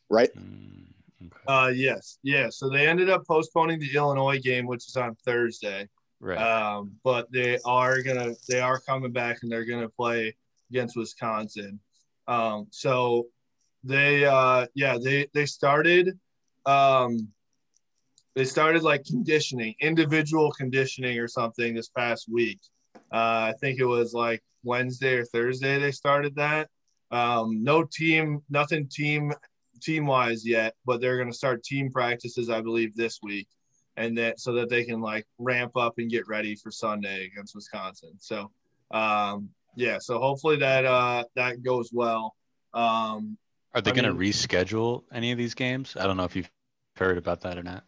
right? Mm, okay. Uh, yes, yeah. So they ended up postponing the Illinois game, which is on Thursday. right. Um, but they are gonna they are coming back and they're gonna play against Wisconsin. Um, so they uh yeah they they started um they started like conditioning individual conditioning or something this past week uh i think it was like wednesday or thursday they started that um no team nothing team team wise yet but they're going to start team practices i believe this week and that so that they can like ramp up and get ready for sunday against wisconsin so um yeah so hopefully that uh that goes well um Are they going to reschedule any of these games? I don't know if you've heard about that or not.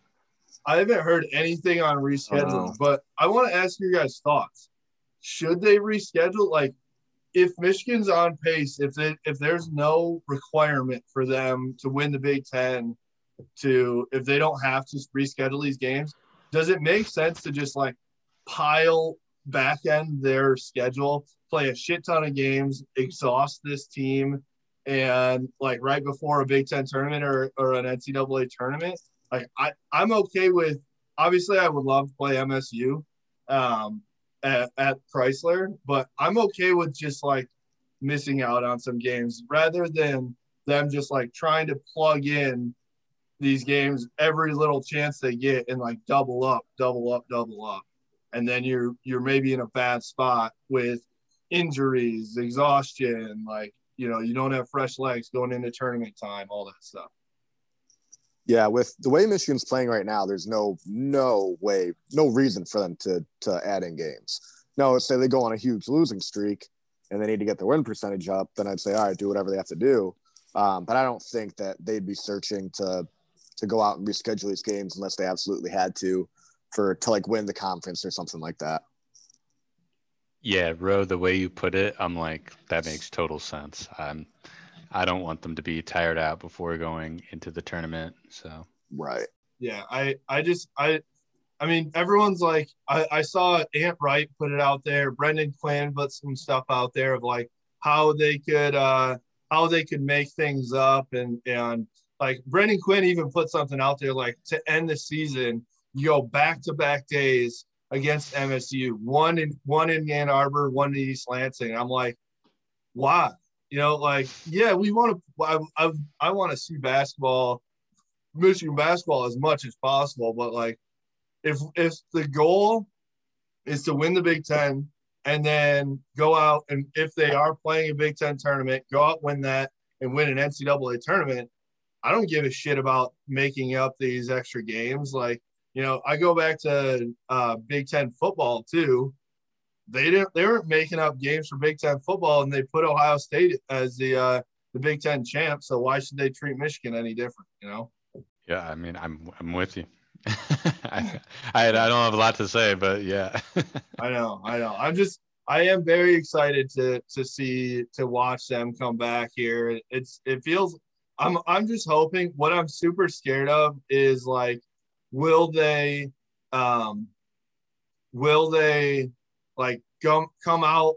I haven't heard anything on rescheduling, Oh. but I want to ask you guys thoughts. Should they reschedule? Like, if Michigan's on pace, if they, if there's no requirement for them to win the Big Ten, to if they don't have to reschedule these games, does it make sense to just like pile back end their schedule, play a shit ton of games, exhaust this team, and like right before a Big Ten tournament or, or an NCAA tournament? like I, I'm okay with obviously I would love to play MSU um, at, at Chrysler, but I'm okay with just like missing out on some games rather than them just like trying to plug in these games every little chance they get and like double up, double up, double up. And then you're you're maybe in a bad spot with injuries, exhaustion, like you know, you don't have fresh legs going into tournament time, all that stuff. Yeah, with the way Michigan's playing right now, there's no no way, no reason for them to to add in games. No, say they go on a huge losing streak and they need to get their win percentage up, then I'd say, all right, do whatever they have to do. Um, but I don't think that they'd be searching to to go out and reschedule these games unless they absolutely had to for to like win the conference or something like that. Yeah, Ro, the way you put it, I'm like, that makes total sense. I'm, I don't want them to be tired out before going into the tournament. So Right. Yeah, I I just I I mean everyone's like I, I saw Ant Wright put it out there, Brendan Quinn put some stuff out there of like how they could uh how they could make things up and and like Brendan Quinn even put something out there like to end the season, you go back to back days against MSU, one in one in Ann Arbor, one in East Lansing. I'm like, why? You know, like, yeah, we want to I I, I want to see basketball Michigan basketball as much as possible. But like, if if the goal is to win the Big Ten and then go out and if they are playing a Big Ten tournament, go out win that and win an NCAA tournament. I don't give a shit about making up these extra games. Like, you know, I go back to uh, Big Ten football too. They didn't. They weren't making up games for Big Ten football, and they put Ohio State as the uh, the Big Ten champ. So why should they treat Michigan any different? You know. yeah, I mean, I'm, I'm with you. (laughs) I, I, I don't have a lot to say, but yeah. (laughs) I know, I know. I'm just, I am very excited to to see to watch them come back here. It's it feels. I'm I'm just hoping. What I'm super scared of is like, will they, um, will they, like come come out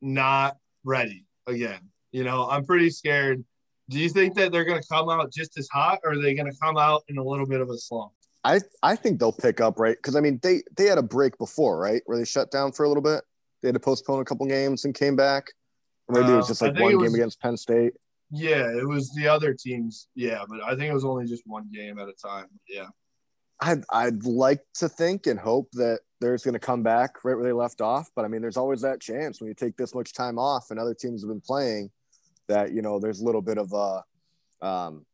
not ready again? You know, I'm pretty scared. Do you think that they're going to come out just as hot, or are they going to come out in a little bit of a slump? I I think they'll pick up right because I mean they they had a break before right where they shut down for a little bit. They had to postpone a couple games and came back. Or maybe it was Uh, just like one it game against Penn State. Yeah, it was the other teams. Yeah, but I think it was only just one game at a time. Yeah. I'd I'd like to think and hope that they're going to come back right where they left off. But I mean, there's always that chance when you take this much time off and other teams have been playing that you know there's a little bit of a um,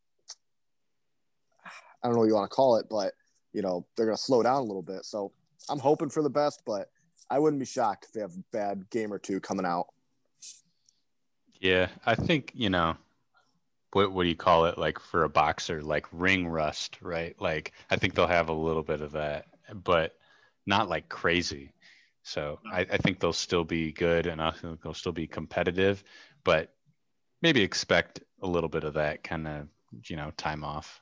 I don't know what you want to call it, but you know they're going to slow down a little bit. So I'm hoping for the best, but I wouldn't be shocked if they have a bad game or two coming out. Yeah, I think you know, what what do you call it? Like for a boxer, like ring rust, right? Like I think they'll have a little bit of that, but not like crazy. So I, I think they'll still be good, and I think they'll still be competitive, but maybe expect a little bit of that kind of you know time off.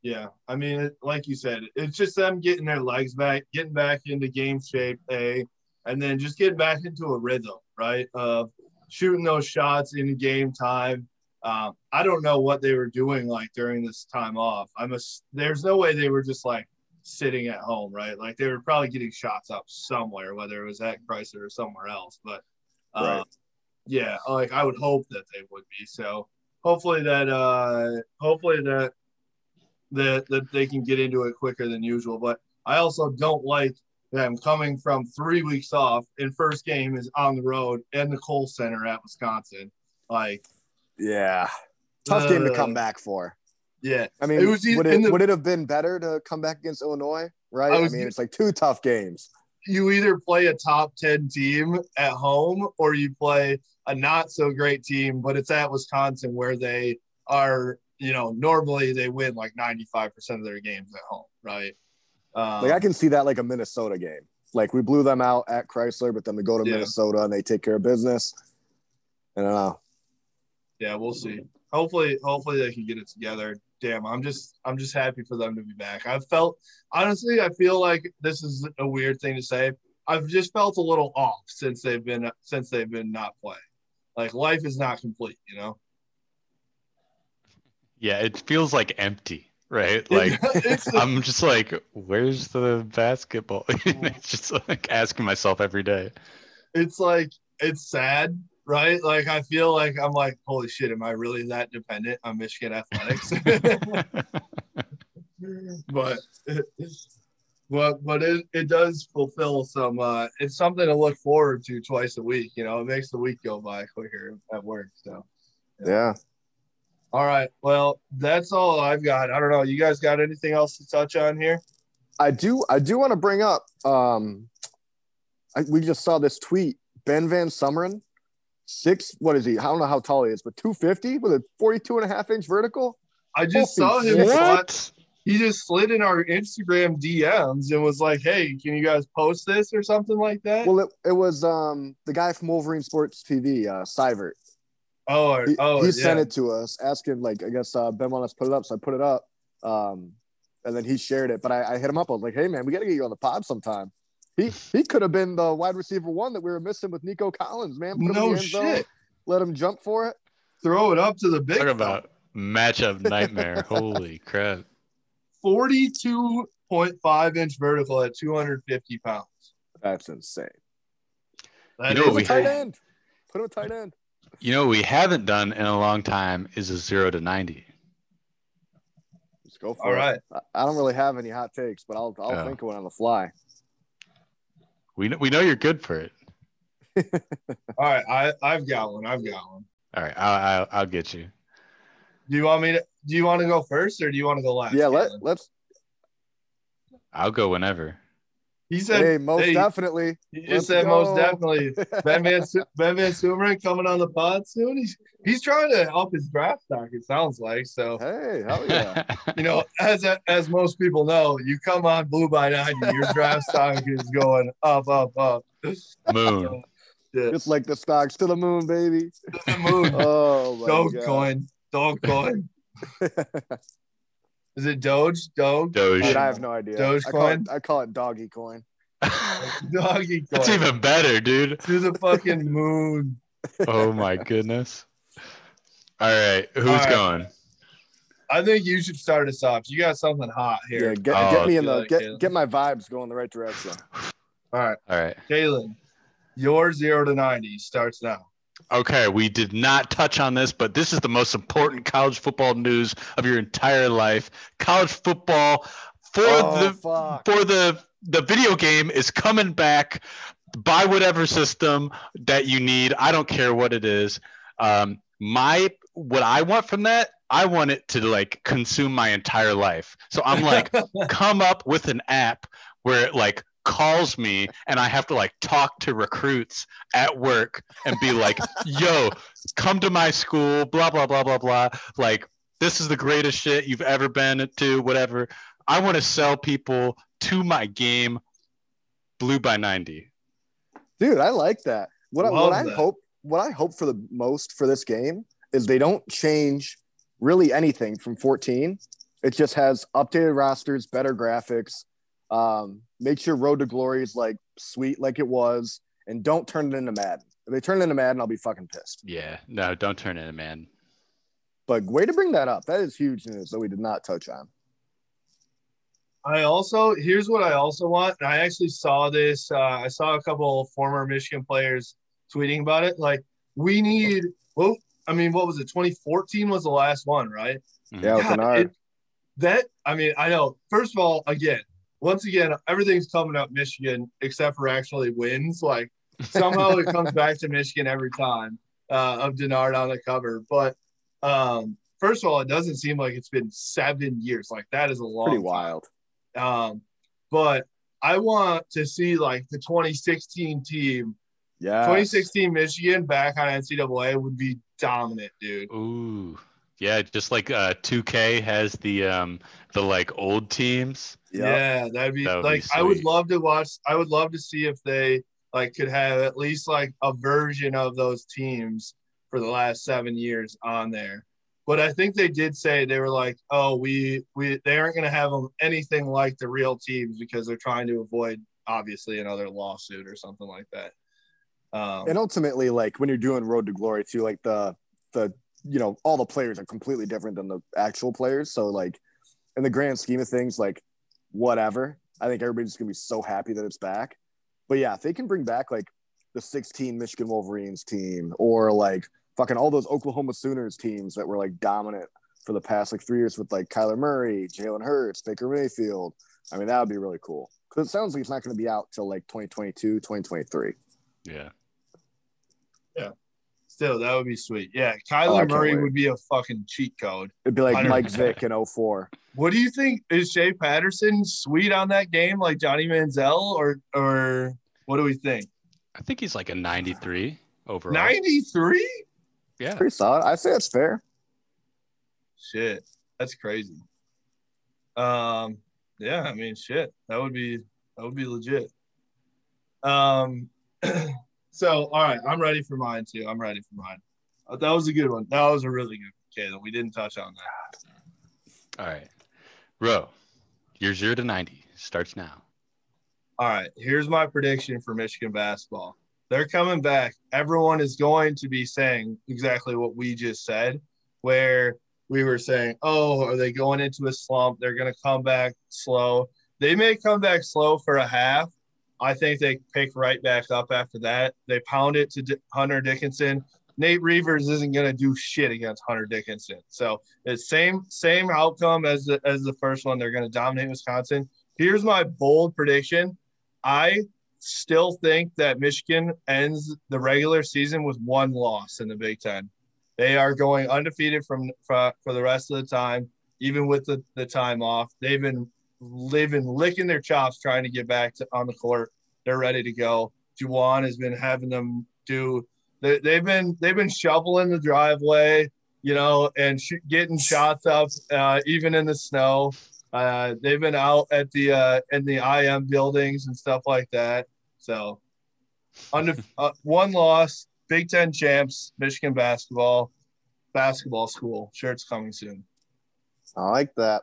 Yeah. I mean, like you said, it's just them getting their legs back, getting back into game shape, A, and then just getting back into a rhythm, right? Of shooting those shots in game time. Um, I don't know what they were doing like during this time off. I'm a, there's no way they were just like sitting at home, right? Like they were probably getting shots up somewhere, whether it was at Chrysler or somewhere else. But uh, Right. yeah, like I would hope that they would be. So hopefully that uh hopefully that that that they can get into it quicker than usual. But I also don't like them coming from three weeks off and first game is on the road in the Kohl Center at Wisconsin. Like, Yeah. Tough game to Uh, come back for. yeah, I mean, It was would it the- would it have been better to come back against Illinois? Right. I I, mean, it's like two tough games. you either play a top 10 team at home or you play a not so great team, but it's at Wisconsin where they are, you know, normally they win like 95% of their games at home, right? Um, Like I can see that like a Minnesota game. Like we blew them out at Chrysler, but then we go to Yeah. Minnesota and they take care of business. I don't know. Yeah, we'll see. Hopefully, hopefully they can get it together. Damn, I'm just, I'm just happy for them to be back. I've felt, honestly, I feel like this is a weird thing to say. I've just felt a little off since they've been, since they've been not playing. Like life is not complete, you know. Yeah, it feels like empty, right? (laughs) Like It's- I'm just like, where's the basketball? it's (laughs) just like asking myself every day. it's like it's sad, right? Like I feel like I'm like, holy shit, am I really that dependent on Michigan athletics? (laughs) but but but it, it does fulfill some uh it's something to look forward to twice a week, you know, it makes the week go by quicker at work. So Yeah. all right. Well, that's all I've got. I don't know. You guys got anything else to touch on here? I do I do want to bring up um I, we just saw this tweet. Ben VanSumeren, six, what is he? I don't know how tall he is, but 250 with a 42 and a half inch vertical. I just Holy saw him shit. slide- he just slid in our Instagram DMs and was like, "Hey, can you guys post this or something like that?" Well, it, it was um the guy from Wolverine Sports TV, uh Sivert. oh, He, oh, he yeah. sent it to us, asking like I guess uh, Ben wanted us to put it up, so I put it up. Um, and then he shared it. But I, I hit him up. I was like, "Hey man, we got to get you on the pod sometime." He he could have been the wide receiver one that we were missing with Nico Collins, man. Put No the end zone, shit. let him jump for it. Throw it up to the big. Talk about matchup nightmare. (laughs) Holy crap. forty-two point five inch vertical at two hundred fifty pounds. That's insane. That know is what Put him we a tight had- end. Put him a tight end. You know what we haven't done in a long time is a zero to ninety. Let's go for All it. right. I, I don't really have any hot takes, but I'll I'll Yeah. think of one on the fly. We know, we know you're good for it. (laughs) All right, I I've got one. I've got one. All right, I'll, I'll, I'll get you. Do you want me to? Do you want to go first or do you want to go last? Yeah, let Caitlin? let's. I'll go whenever. He said. Hey, most hey, definitely. He just let's said most definitely. Ben Van (laughs) Ben VanSumeren coming on the pod soon. He's he's trying to up his draft stock. It sounds like so. Hey, hell yeah. (laughs) You know, as as most people know, you come on blue by nine, your draft (laughs) stock is going up, up, up. Moon. Yeah. Just like the stocks to the moon, baby. To the moon. Oh my god. Dogecoin. Dogecoin. Is it Doge? Doge? Doge. Dude, I have no idea. I call, it, Dogecoin? I call it doggy coin. (laughs) Doggy coin. That's even better, dude. to the fucking moon. (laughs) Oh my goodness. All right, who's All right. going? I think you should start us off. You got something hot here. Yeah, get, Oh, get me in the get, it. get my vibes going the right direction. All right, All right. Kaylin, your zero to ninety starts now. Okay, we did not touch on this, but this is the most important college football news of your entire life. College football for Oh, the fuck. for the the video game is coming back. Buy whatever system that you need. I don't care what it is. Um, my what I want from that, I want it to like consume my entire life. So I'm like, (laughs) come up with an app where it like calls me and I have to like talk to recruits at work and be like, yo, come to my school, blah, blah, blah, blah, blah. Like, this is the greatest shit you've ever been to, whatever. I want to sell people to my game, blue by 90. Dude, I like that. What I, Love what I hope what I hope for the most for this game is they don't change really anything from 14. It just has updated rosters, better graphics. Um, make sure Road to Glory is like sweet like it was, and don't turn it into Madden. If they turn it into Madden, I'll be fucking pissed. Yeah, no, don't turn it into man. But way to bring that up. That is huge news that we did not touch on. I also here's what I also want. I actually saw this. Uh, I saw a couple of former Michigan players tweeting about it. Like we need. Well, I mean, what was it? 2014 was the last one, right? Yeah, God, it- that I mean, I know. First of all, again, once again, everything's coming up Michigan except for actually wins. Like somehow it comes back to Michigan every time uh, of Denard on the cover. But um, first of all, it doesn't seem like it's been seven years. Like that is a long Pretty time. wild. Um, but I want to see like the 2016 team, Yeah. 2016 Michigan back on NCAA would be dominant, dude. Ooh, yeah, just like uh, 2K has the um the like old teams. Yeah, that'd be That would be like I would love to watch. I would love to see if they like could have at least like a version of those teams for the last seven years on there. But I think they did say they were like, oh, we we they aren't going to have them anything like the real teams because they're trying to avoid obviously another lawsuit or something like that. Um, and ultimately like when you're doing road to glory too like the the you know all the players are completely different than the actual players. So like in the grand scheme of things like whatever. I think everybody's gonna be so happy that it's back. But yeah if they can bring back like the 16 michigan wolverines team or like fucking all those oklahoma sooners teams that were like dominant for the past like three years with like kyler murray jalen hurts baker mayfield i mean that would be really cool. Because it sounds like it's not going to be out till like 2022 2023 Yeah. Still, that would be sweet. Yeah, Oh, I Kyler can't Murray wait. would be a fucking cheat code. It'd be like 100%. Mike Vick in 04. What do you think? Is Shea Patterson sweet on that game like Johnny Manziel or or what do we think? I think he's like a 93 overall. 93? Yeah. Pretty solid. I say that's fair. Shit. That's crazy. Um yeah, I mean shit. That would be that would be legit. Um (clears throat) so all right, I'm ready for mine too. I'm ready for mine. Uh, That was a good one. That was a really good one, Caleb. We didn't touch on that. All right. Row, your zero to 90 starts now. All right, here's my prediction for Michigan basketball. They're coming back. Everyone is going to be saying exactly what we just said, where we were saying, oh, are they going into a slump? They're going to come back slow. They may come back slow for a half. I think they pick right back up after that. They pound it to D- Hunter Dickinson. Nate Reuvers isn't going to do shit against Hunter Dickinson. So it's same same outcome as the as the first one. They're going to dominate Wisconsin. Here's my bold prediction. I still think that Michigan ends the regular season with one loss in the Big Ten. They are going undefeated from for, for the rest of the time, even with the, the time off. They've been they've licking their chops trying to get back to, on the court. They're ready to go. Juwan has been having them do. They, they've been they've been shoveling the driveway, you know, and sh- getting shots up, uh, even in the snow. Uh, they've been out at the uh, in the IM buildings and stuff like that. So, under uh, one loss, Big Ten champs, Michigan basketball, basketball school. Shirts coming soon. I like that.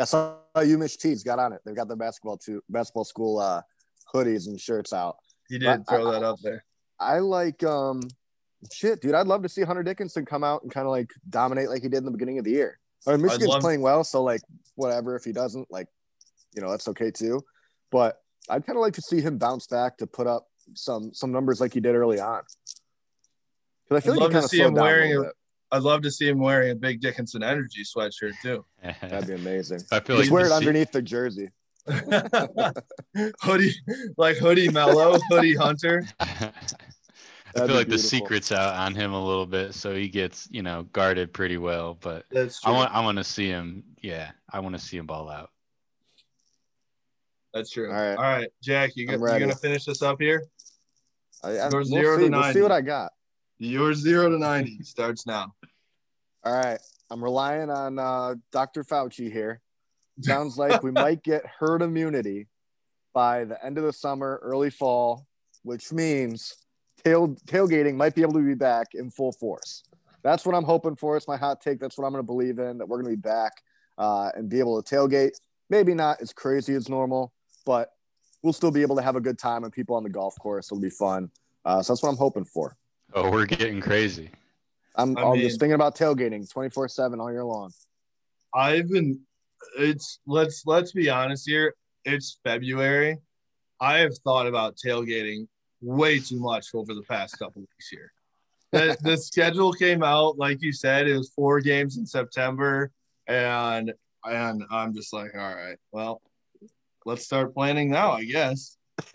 I saw you, UMich Tees got on it. They've got their basketball too, basketball school uh, hoodies and shirts out. You did throw that up there. I like um shit, dude. I'd love to see Hunter Dickinson come out and kind of like dominate like he did in the beginning of the year. I mean, Michigan's love- playing well, so like whatever. If he doesn't, like, you know, that's okay too. But I'd kind of like to see him bounce back to put up some some numbers like he did early on. Because I feel I'd like love he to kind of see him wearing a I'd love to see him wearing a big Dickinson Energy sweatshirt too. That'd be amazing. I feel Just like wear the it se- underneath the jersey. (laughs) hoodie, like hoodie mellow, (laughs) hoodie hunter. I feel be like the secret's out on him a little bit, so he gets you know guarded pretty well. But I want I want to see him. Yeah, I want to see him ball out. That's true. All right. All right, Jack, you, I'm got, you gonna finish this up here? I, I, we'll zero see. to We'll see what I got. Your zero to ninety starts now. All right. I'm relying on uh, Dr. Fauci here. (laughs) Sounds like we might get herd immunity by the end of the summer, early fall, which means tail, tailgating might be able to be back in full force. That's what I'm hoping for. It's my hot take. That's what I'm going to believe in that we're going to be back uh, and be able to tailgate. Maybe not as crazy as normal, but we'll still be able to have a good time and people on the golf course. It'll be fun. Uh, so that's what I'm hoping for. (laughs) Oh, we're getting crazy. I'm, I I'm mean- just thinking about tailgating 24 seven all year long. I've been it's let's let's be honest here. It's February. I have thought about tailgating way too much over the past couple weeks here. The, the schedule came out, like you said, it was four games in September, and and I'm just like, all right, well, let's start planning now, I guess. (laughs)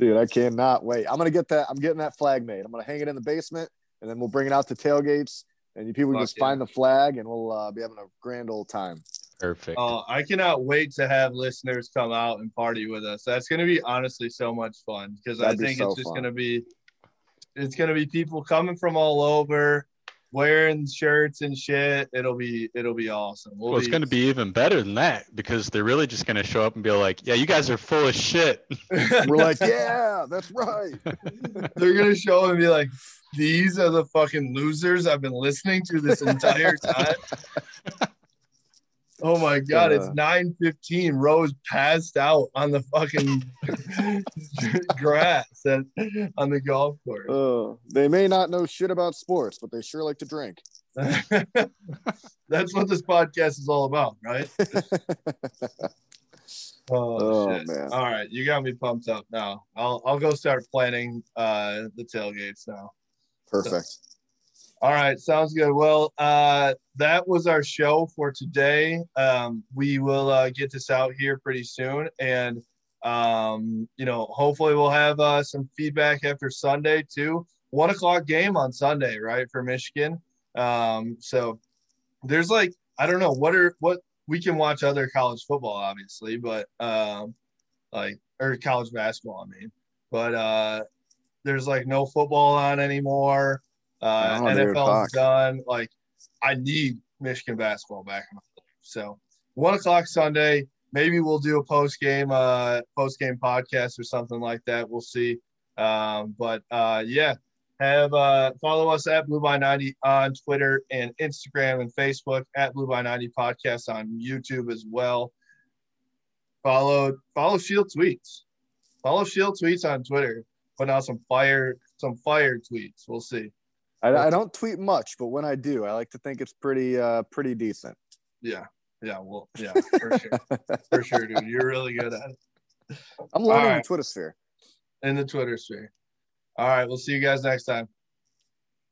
Dude, I cannot wait. I'm gonna get that. I'm getting that flag made. I'm gonna hang it in the basement, and then we'll bring it out to tailgates, and you people can Fuck just yeah. find the flag, and we'll uh, be having a grand old time. Perfect. Uh, I cannot wait to have listeners come out and party with us. That's going to be honestly so much fun because I That'd be think so it's just fun. going to be, it's going to be people coming from all over, wearing shirts and shit. It'll be it'll be awesome. We'll well, it's going to be even better than that because they're really just going to show up and be like, "Yeah, you guys are full of shit." (laughs) We're like, yeah, that's right. (laughs) They're gonna show up and be like, "These are the fucking losers I've been listening to this entire time." (laughs) Oh my god, it's Uh. nine fifteen. Rose passed out on the fucking (laughs) grass at, on the golf course. Uh, they may not know shit about sports, but they sure like to drink. (laughs) That's what this podcast is all about, right? (laughs) Oh, Oh, shit. man. All right, you got me pumped up now. I'll I'll go start planning uh the tailgates now. Perfect. All right, sounds good. Well, uh, that was our show for today. Um, we will uh, get this out here pretty soon, and um, you know, hopefully, we'll have uh, some feedback after Sunday too. One o'clock game on Sunday, right for Michigan. Um, so there's like I don't know what are what we can watch other college football, obviously, but um, like or college basketball, I mean, but uh, there's like no football on anymore. Uh, NFL's done. Like, I need Michigan basketball back in my life. So, one o'clock Sunday. Maybe we'll do a post game, uh, post game podcast or something like that. We'll see. Um, but uh, yeah, have uh, follow us at Blue by ninety on Twitter and Instagram and Facebook at Blue by ninety podcast on YouTube as well. Follow follow Shield tweets. Follow Shield tweets on Twitter. Putting out some fire some fire tweets. We'll see. I, I don't tweet much, but when I do, I like to think it's pretty uh pretty decent. Yeah. Yeah. Well, yeah, for sure. (laughs) for sure, dude. You're really good at it I'm learning right. the Twitter sphere. in the Twitter sphere. All right. We'll see you guys next time.